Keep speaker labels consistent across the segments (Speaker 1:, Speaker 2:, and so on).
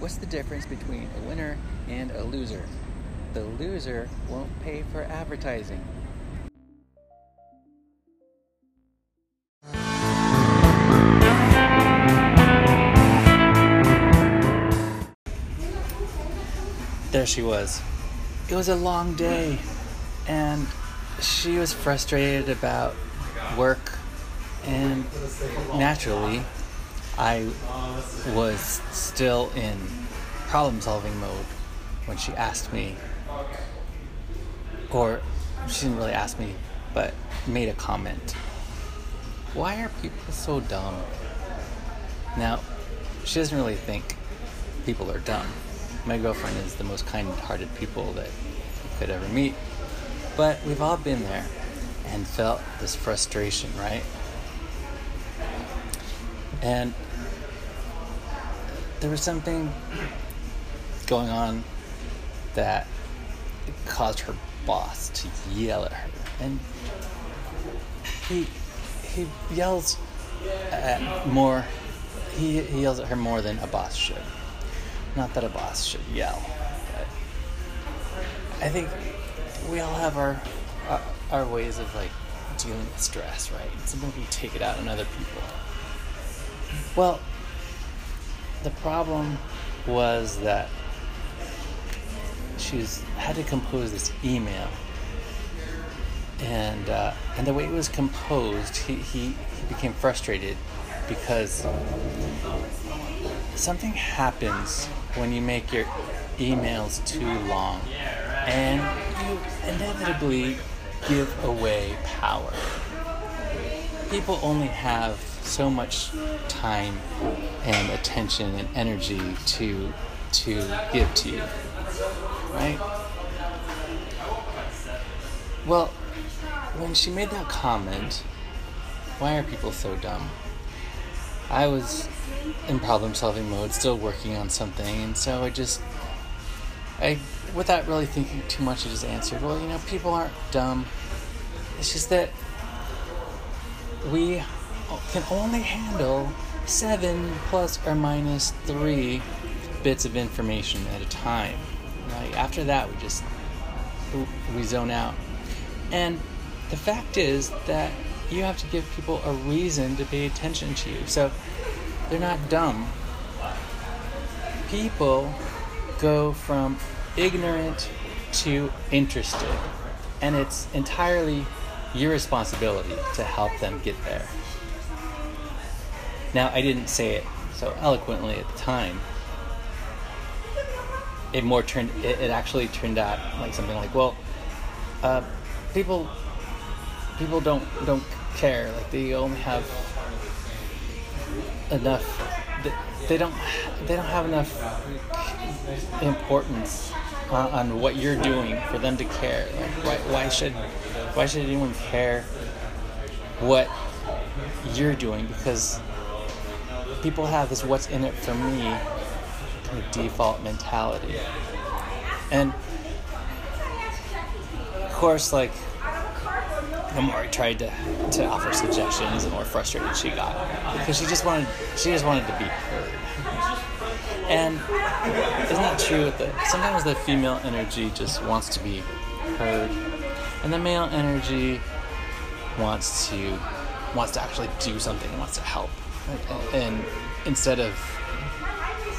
Speaker 1: What's the difference between a winner and a loser? The loser won't pay for advertising. There she was. It was a long day, and she was frustrated about work, and naturally, I was still in problem solving mode when she asked me, or she didn't really ask me, but made a comment. Why are people so dumb? Now, she doesn't really think people are dumb. My girlfriend is the most kind hearted people that you could ever meet. But we've all been there and felt this frustration, right? And there was something going on that caused her boss to yell at her. And he he yells at more he, he yells at her more than a boss should. Not that a boss should yell, but I think we all have our our, our ways of like dealing with stress, right? Sometimes we take it out on other people. Well, the problem was that she's had to compose this email. And uh, and the way it was composed he, he, he became frustrated because something happens when you make your emails too long and you inevitably give away power. People only have so much time and attention and energy to to give to you right? Well when she made that comment why are people so dumb? I was in problem solving mode still working on something and so i just i without really thinking too much i just answered well you know people aren't dumb. It's just that we can only handle seven plus or minus three bits of information at a time. Right? After that, we just we zone out. And the fact is that you have to give people a reason to pay attention to you. So they're not dumb. People go from ignorant to interested, and it's entirely your responsibility to help them get there. Now, I didn't say it so eloquently at the time. It more turned. It, it actually turned out like something like, "Well, uh, people, people don't don't care. Like they only have enough. They, don't. They don't have enough importance on what you're doing for them to care. Like, why, why should why should anyone care what you're doing? Because people have is what's in it for me kind of default mentality. And of course, like the more I tried to, to offer suggestions, the more frustrated she got because she just wanted she just wanted to be heard. And isn't that true? Sometimes the female energy just wants to be heard, and the male energy wants to wants to actually do something, wants to help and instead of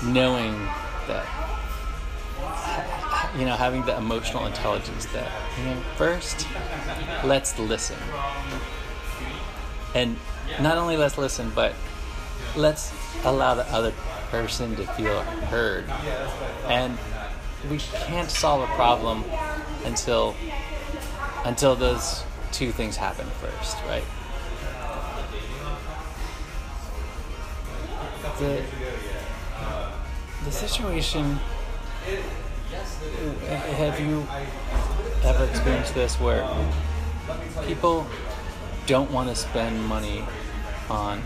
Speaker 1: knowing that you know having the emotional intelligence that you know first let's listen. And not only let's listen but let's allow the other person to feel heard. And we can't solve a problem until until those two things happen first right the the situation. Uh, have you ever experienced this where people don't want to spend money on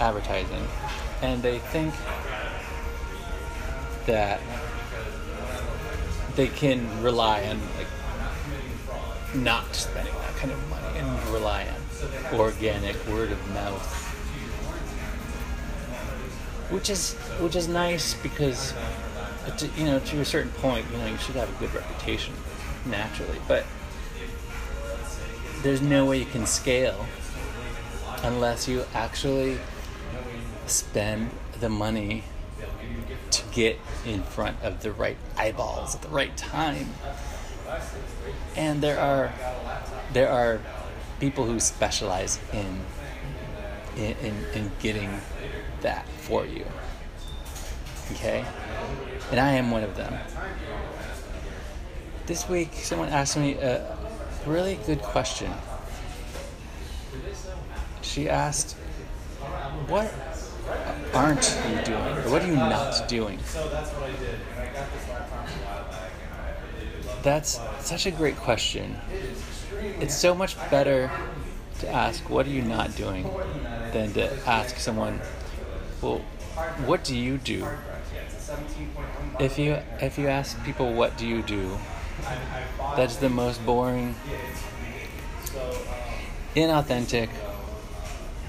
Speaker 1: advertising, and they think that they can rely on like not spending that kind of money and rely on organic word of mouth which is which is nice because to, you know, to a certain point, you know, you should have a good reputation naturally, but there's no way you can scale unless you actually spend the money to get in front of the right eyeballs at the right time. And there are there are people who specialize in in, in, in getting that for you. Okay? And I am one of them. This week, someone asked me a really good question. She asked, What aren't you doing? Or what are you not doing? That's such a great question. It's so much better to ask, What are you not doing? than to ask someone, Well, what do you do? If you if you ask people what do you do, that's the most boring, inauthentic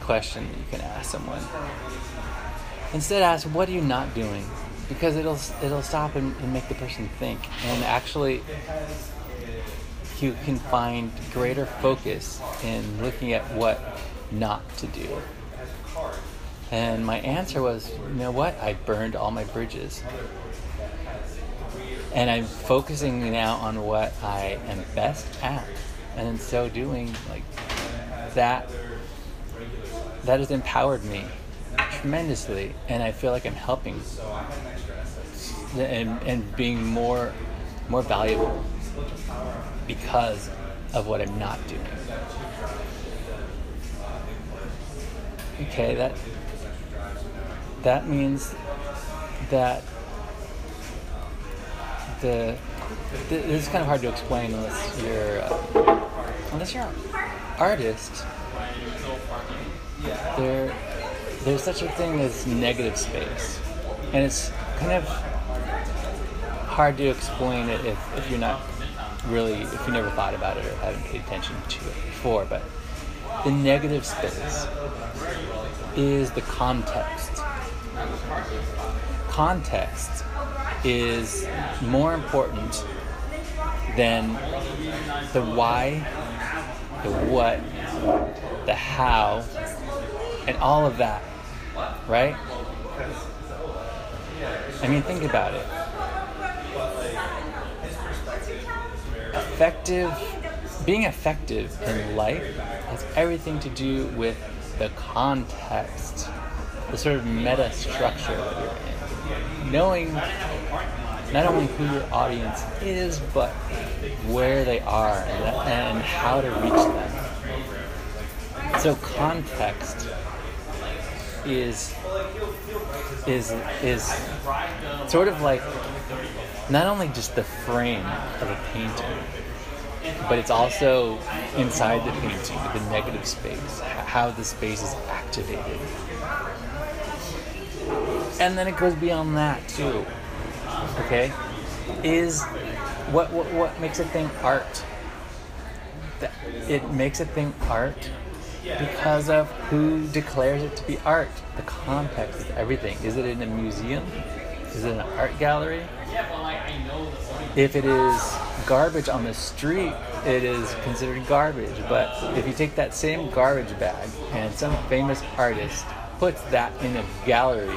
Speaker 1: question that you can ask someone. Instead, ask what are you not doing, because it'll it'll stop and, and make the person think, and actually, you can find greater focus in looking at what not to do. And my answer was, you know what? I burned all my bridges. And I'm focusing now on what I am best at. And in so doing, like that that has empowered me tremendously and I feel like I'm helping and, and being more more valuable because of what I'm not doing. Okay, that that means that the, this is kind of hard to explain unless you're uh, unless you're an artist. There, there's such a thing as negative space, and it's kind of hard to explain it if, if you're not really if you never thought about it or haven't paid attention to it before. But the negative space is the context context is more important than the why, the what, the how, and all of that, right? I mean, think about it. Effective, being effective in life has everything to do with the context the sort of meta structure that you're in. Knowing not only who your audience is, but where they are and, and how to reach them. So context is is is sort of like not only just the frame of a painting, but it's also inside the painting, the negative space, how the space is activated and then it goes beyond that too. Okay, is what what what makes a thing art? It makes a thing art because of who declares it to be art. The context is everything. Is it in a museum? Is it an art gallery? If it is garbage on the street, it is considered garbage. But if you take that same garbage bag and some famous artist puts that in a gallery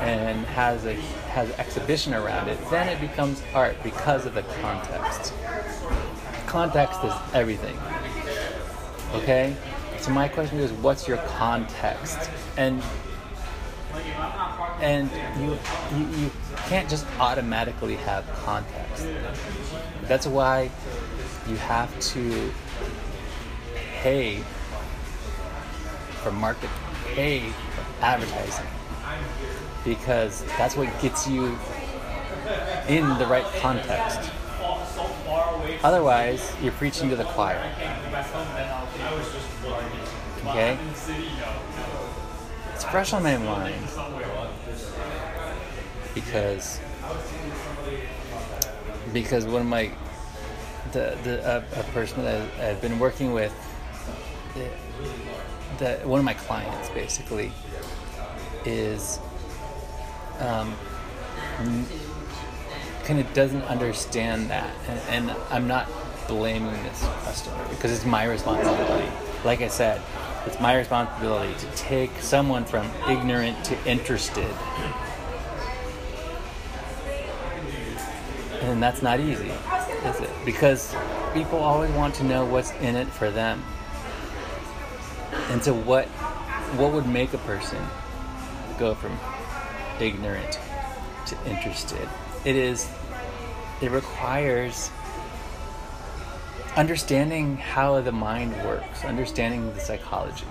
Speaker 1: and has a has an exhibition around it, then it becomes art because of the context. Context is everything. Okay? So my question is what's your context? And and you, you you can't just automatically have context. That's why you have to pay for market pay advertising because that's what gets you in the right context. Otherwise, you're preaching to the choir. Okay? It's fresh on my mind because because one of my the the a, a person that I've been working with that one of my clients basically is um, kind of doesn't understand that, and, and I'm not blaming this customer because it's my responsibility. Like I said, it's my responsibility to take someone from ignorant to interested. And that's not easy, is it? Because people always want to know what's in it for them. And what what would make a person go from ignorant to interested? It is it requires understanding how the mind works, understanding the psychology.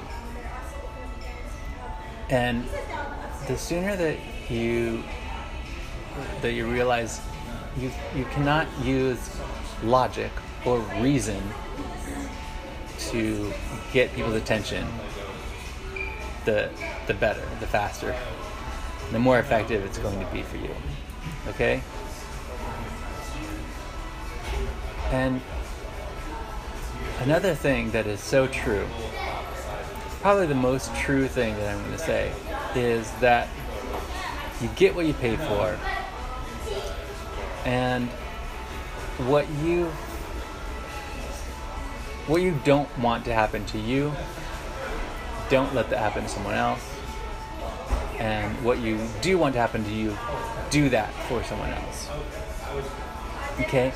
Speaker 1: And the sooner that you that you realize you you cannot use logic or reason to get people's attention, the the better, the faster, the more effective it's going to be for you. Okay? And Another thing that is so true, probably the most true thing that I'm going to say, is that you get what you pay for, and what you what you don't want to happen to you, don't let that happen to someone else. And what you do want to happen to you, do that for someone else. Okay?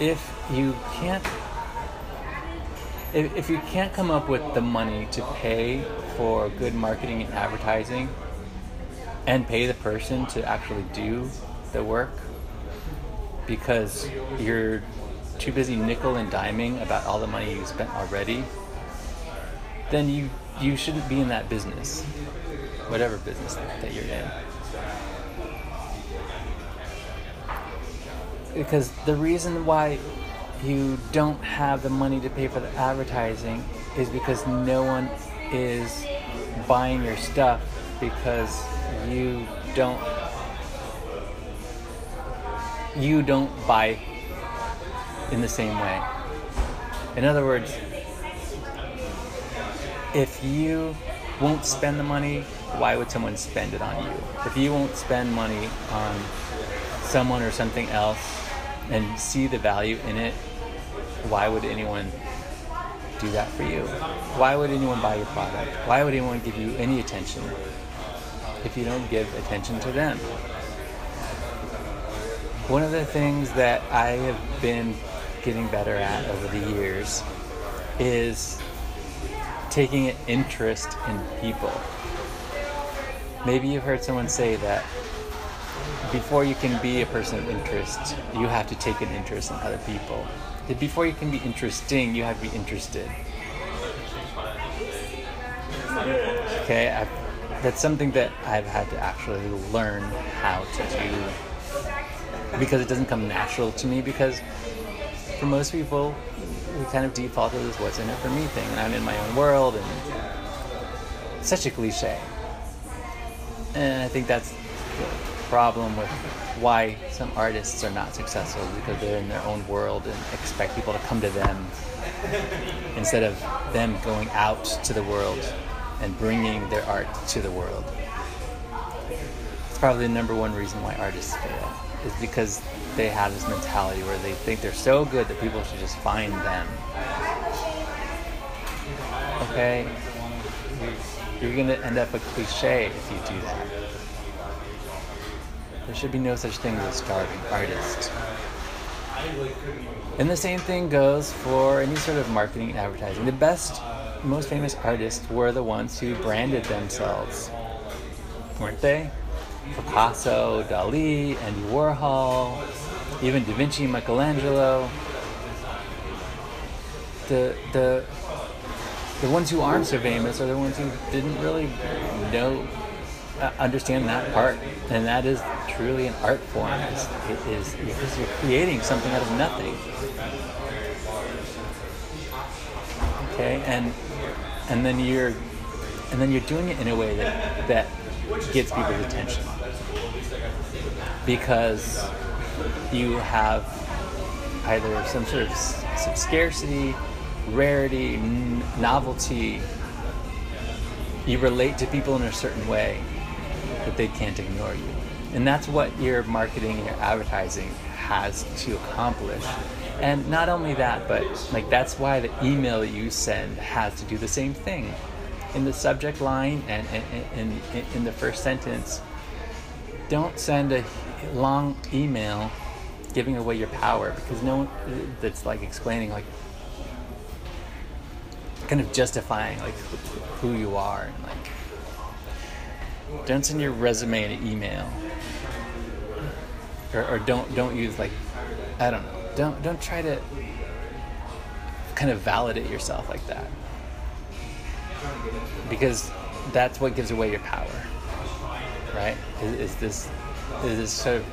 Speaker 1: If you can't if, you can't come up with the money to pay for good marketing and advertising and pay the person to actually do the work because you're too busy nickel and diming about all the money you spent already then you you shouldn't be in that business whatever business that you're in. Because the reason why you don't have the money to pay for the advertising is because no one is buying your stuff because you don't you don't buy in the same way. In other words, if you won't spend the money, why would someone spend it on you? If you won't spend money on someone or something else and see the value in it, why would anyone do that for you? Why would anyone buy your product? Why would anyone give you any attention if you don't give attention to them? One of the things that I have been getting better at over the years is taking an interest in people. Maybe you've heard someone say that before you can be a person of interest, you have to take an interest in other people that before you can be interesting, you have to be interested. Okay, I've, that's something that I've had to actually learn how to do because it doesn't come natural to me. Because for most people, we kind of default to this "what's in it for me" thing, and I'm in my own world, and such a cliche. And I think that's the problem with why some artists are not successful because they're in their own world and expect people to come to them instead of them going out to the world and bringing their art to the world. It's probably the number one reason why artists fail is because they have this mentality where they think they're so good that people should just find them. Okay? You're going to end up a cliche if you do that. There should be no such thing as a starving artist. And the same thing goes for any sort of marketing and advertising. The best, most famous artists were the ones who branded themselves, weren't they? Picasso, Dali, Andy Warhol, even Da Vinci, Michelangelo. The the the ones who aren't so famous are the ones who didn't really know uh, understand that part, and that is truly an art form. It's, it is because you're creating something out of nothing. Okay, and and then you're and then you're doing it in a way that that gets people's attention because you have either some sort of some scarcity, rarity, n- novelty. You relate to people in a certain way that they can't ignore you. And that's what your marketing and your advertising has to accomplish. And not only that, but like that's why the email that you send has to do the same thing. In the subject line and in, in, in the first sentence, don't send a long email giving away your power because no one that's like explaining like kind of justifying like who you are and like don't send your resume in an email. Or, or don't don't use like I don't know. Don't don't try to kind of validate yourself like that. Because that's what gives away your power right? Is, is this is this sort of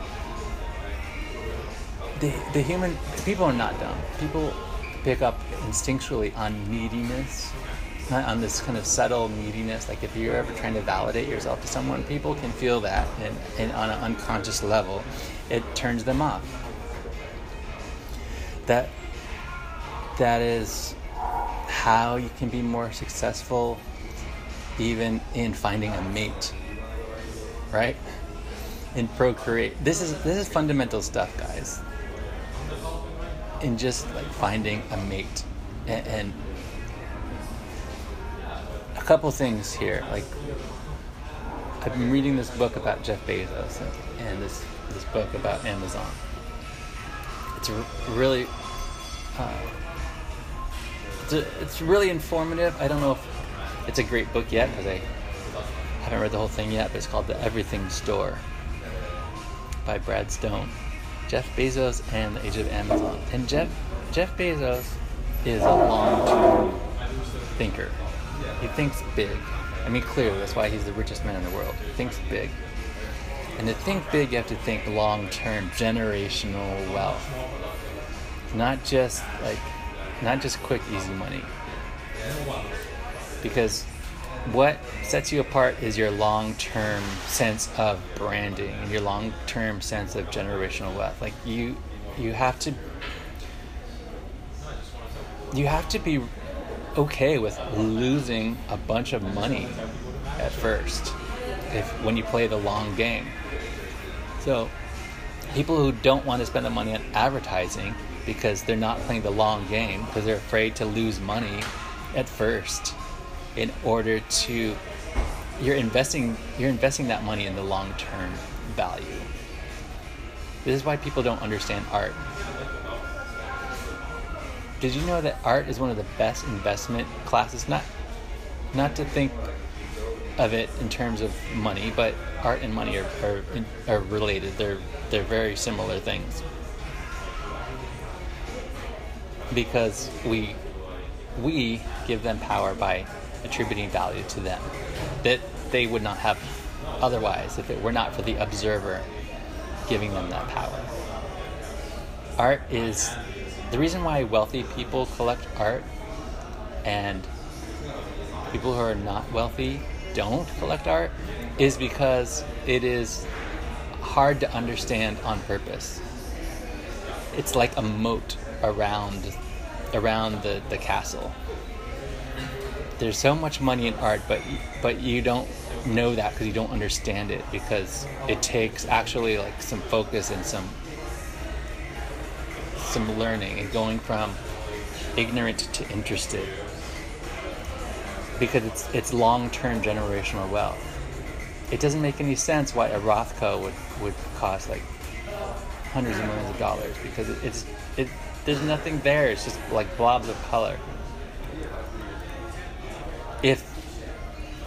Speaker 1: the, the human people are not dumb. People pick up instinctually on neediness on this kind of subtle neediness. Like if you're ever trying to validate yourself to someone people can feel that and, and on an unconscious level it turns them off. That that is how you can be more successful even in finding a mate right? And procreate. This is this is fundamental stuff guys. In just like finding a mate. And, and a couple things here like i've been reading this book about jeff bezos and, this this book about amazon. It's really uh, it's, a, it's really informative. I don't know if it's a great book yet because I haven't read the whole thing yet, but it's called The Everything Store by Brad Stone. Jeff Bezos and the Age of Amazon. And Jeff Jeff Bezos is a long-term thinker. He thinks big. I mean, clearly that's why he's the richest man in the world. He thinks big. And to think big, you have to think long term, generational wealth. Not just like, not just quick, easy money. Because what sets you apart is your long term sense of branding and your long term sense of generational wealth. Like, you, you have to. You have to be okay with losing a bunch of money at first if when you play the long game so, people who don't want to spend the money on advertising because they're not playing the long game because they're afraid to lose money at first in order to you're investing you're investing that money in the long-term value. This is why people don't understand art. Did you know that art is one of the best investment classes? Not not to think of it in terms of money, but art and money are, are, are related. They're, they're very similar things. Because we, we give them power by attributing value to them that they would not have otherwise if it were not for the observer giving them that power. Art is the reason why wealthy people collect art and people who are not wealthy don't collect art is because it is hard to understand on purpose. It's like a moat around around the, the castle. There's so much money in art, but but you don't know that because you don't understand it because it takes actually like some focus and some some learning and going from ignorant to interested because it's it's long-term generational wealth. It doesn't make any sense why a Rothko would would cost like hundreds of millions of dollars because it, it's it there's nothing there. It's just like blobs of color.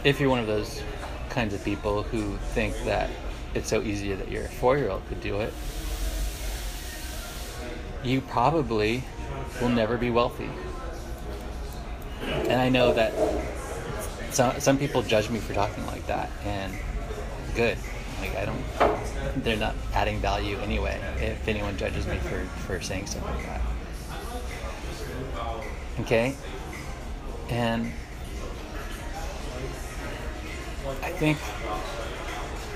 Speaker 1: If you're one of those kinds of people who think that it's so easy that your four-year-old could do it, you probably will never be wealthy. And I know that some some people judge me for talking like that, and good. Like I don't. They're not adding value anyway. If anyone judges me for for saying something like that. Okay, and I think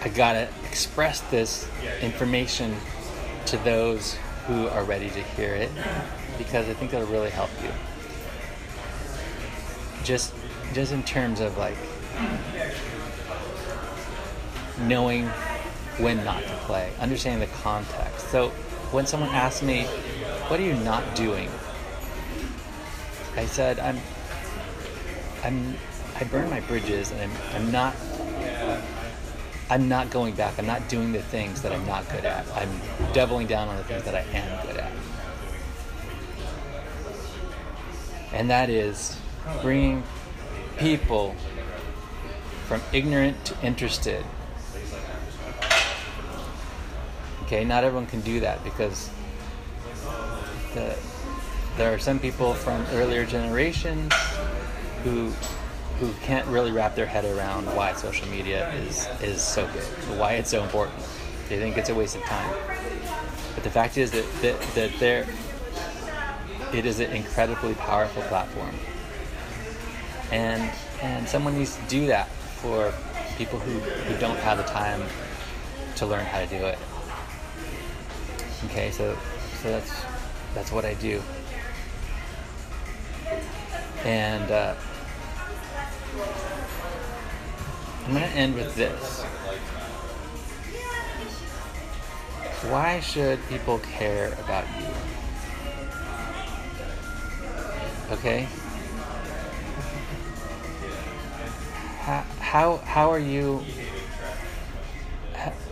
Speaker 1: I gotta express this information to those who are ready to hear it because I think it'll really help you. Just just in terms of like knowing when not to play, understanding the context. So when someone asks me, "What are you not doing?" I said, "I'm, I'm, I burn my bridges, and I'm, I'm not, I'm not going back. I'm not doing the things that I'm not good at. I'm doubling down on the things that I am good at." And that is bringing people from ignorant to interested. Okay, not everyone can do that because the, there are some people from earlier generations who who can't really wrap their head around why social media is is so good, why it's so important. They think it's a waste of time. But the fact is that that, that there it is an incredibly powerful platform. And and someone needs to do that for people who, who don't have the time to learn how to do it. Okay, so so that's that's what I do. And uh, I'm going to end with this. Why should people care about you? Okay? How, how, how are you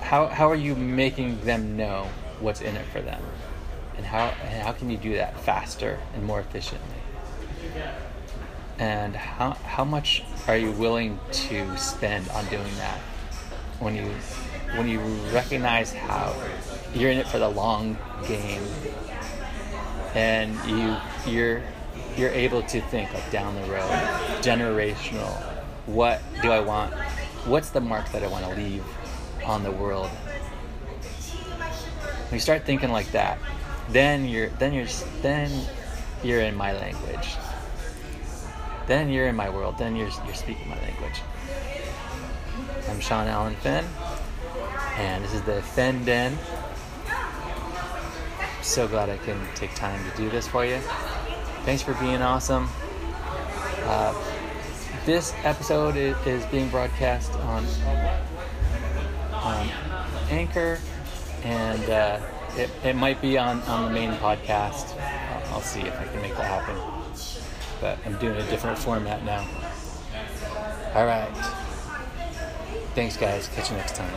Speaker 1: how, how are you making them know what's in it for them? And how, and how can you do that faster and more efficiently? And how, how much are you willing to spend on doing that when you, when you recognize how you're in it for the long game and you, you're, you're able to think like down the road, generational, what do I want? What's the mark that I want to leave on the world? When you start thinking like that, then you're then you're then you're in my language. Then you're in my world. Then you're you're speaking my language. I'm Sean Allen Fenn, and this is the Fenn Den. So glad I can take time to do this for you. Thanks for being awesome. Uh, this episode is being broadcast on on Anchor, and uh, it, it might be on, on the main podcast. I'll, I'll see if I can make that happen. But I'm doing a different format now. All right. Thanks, guys. Catch you next time.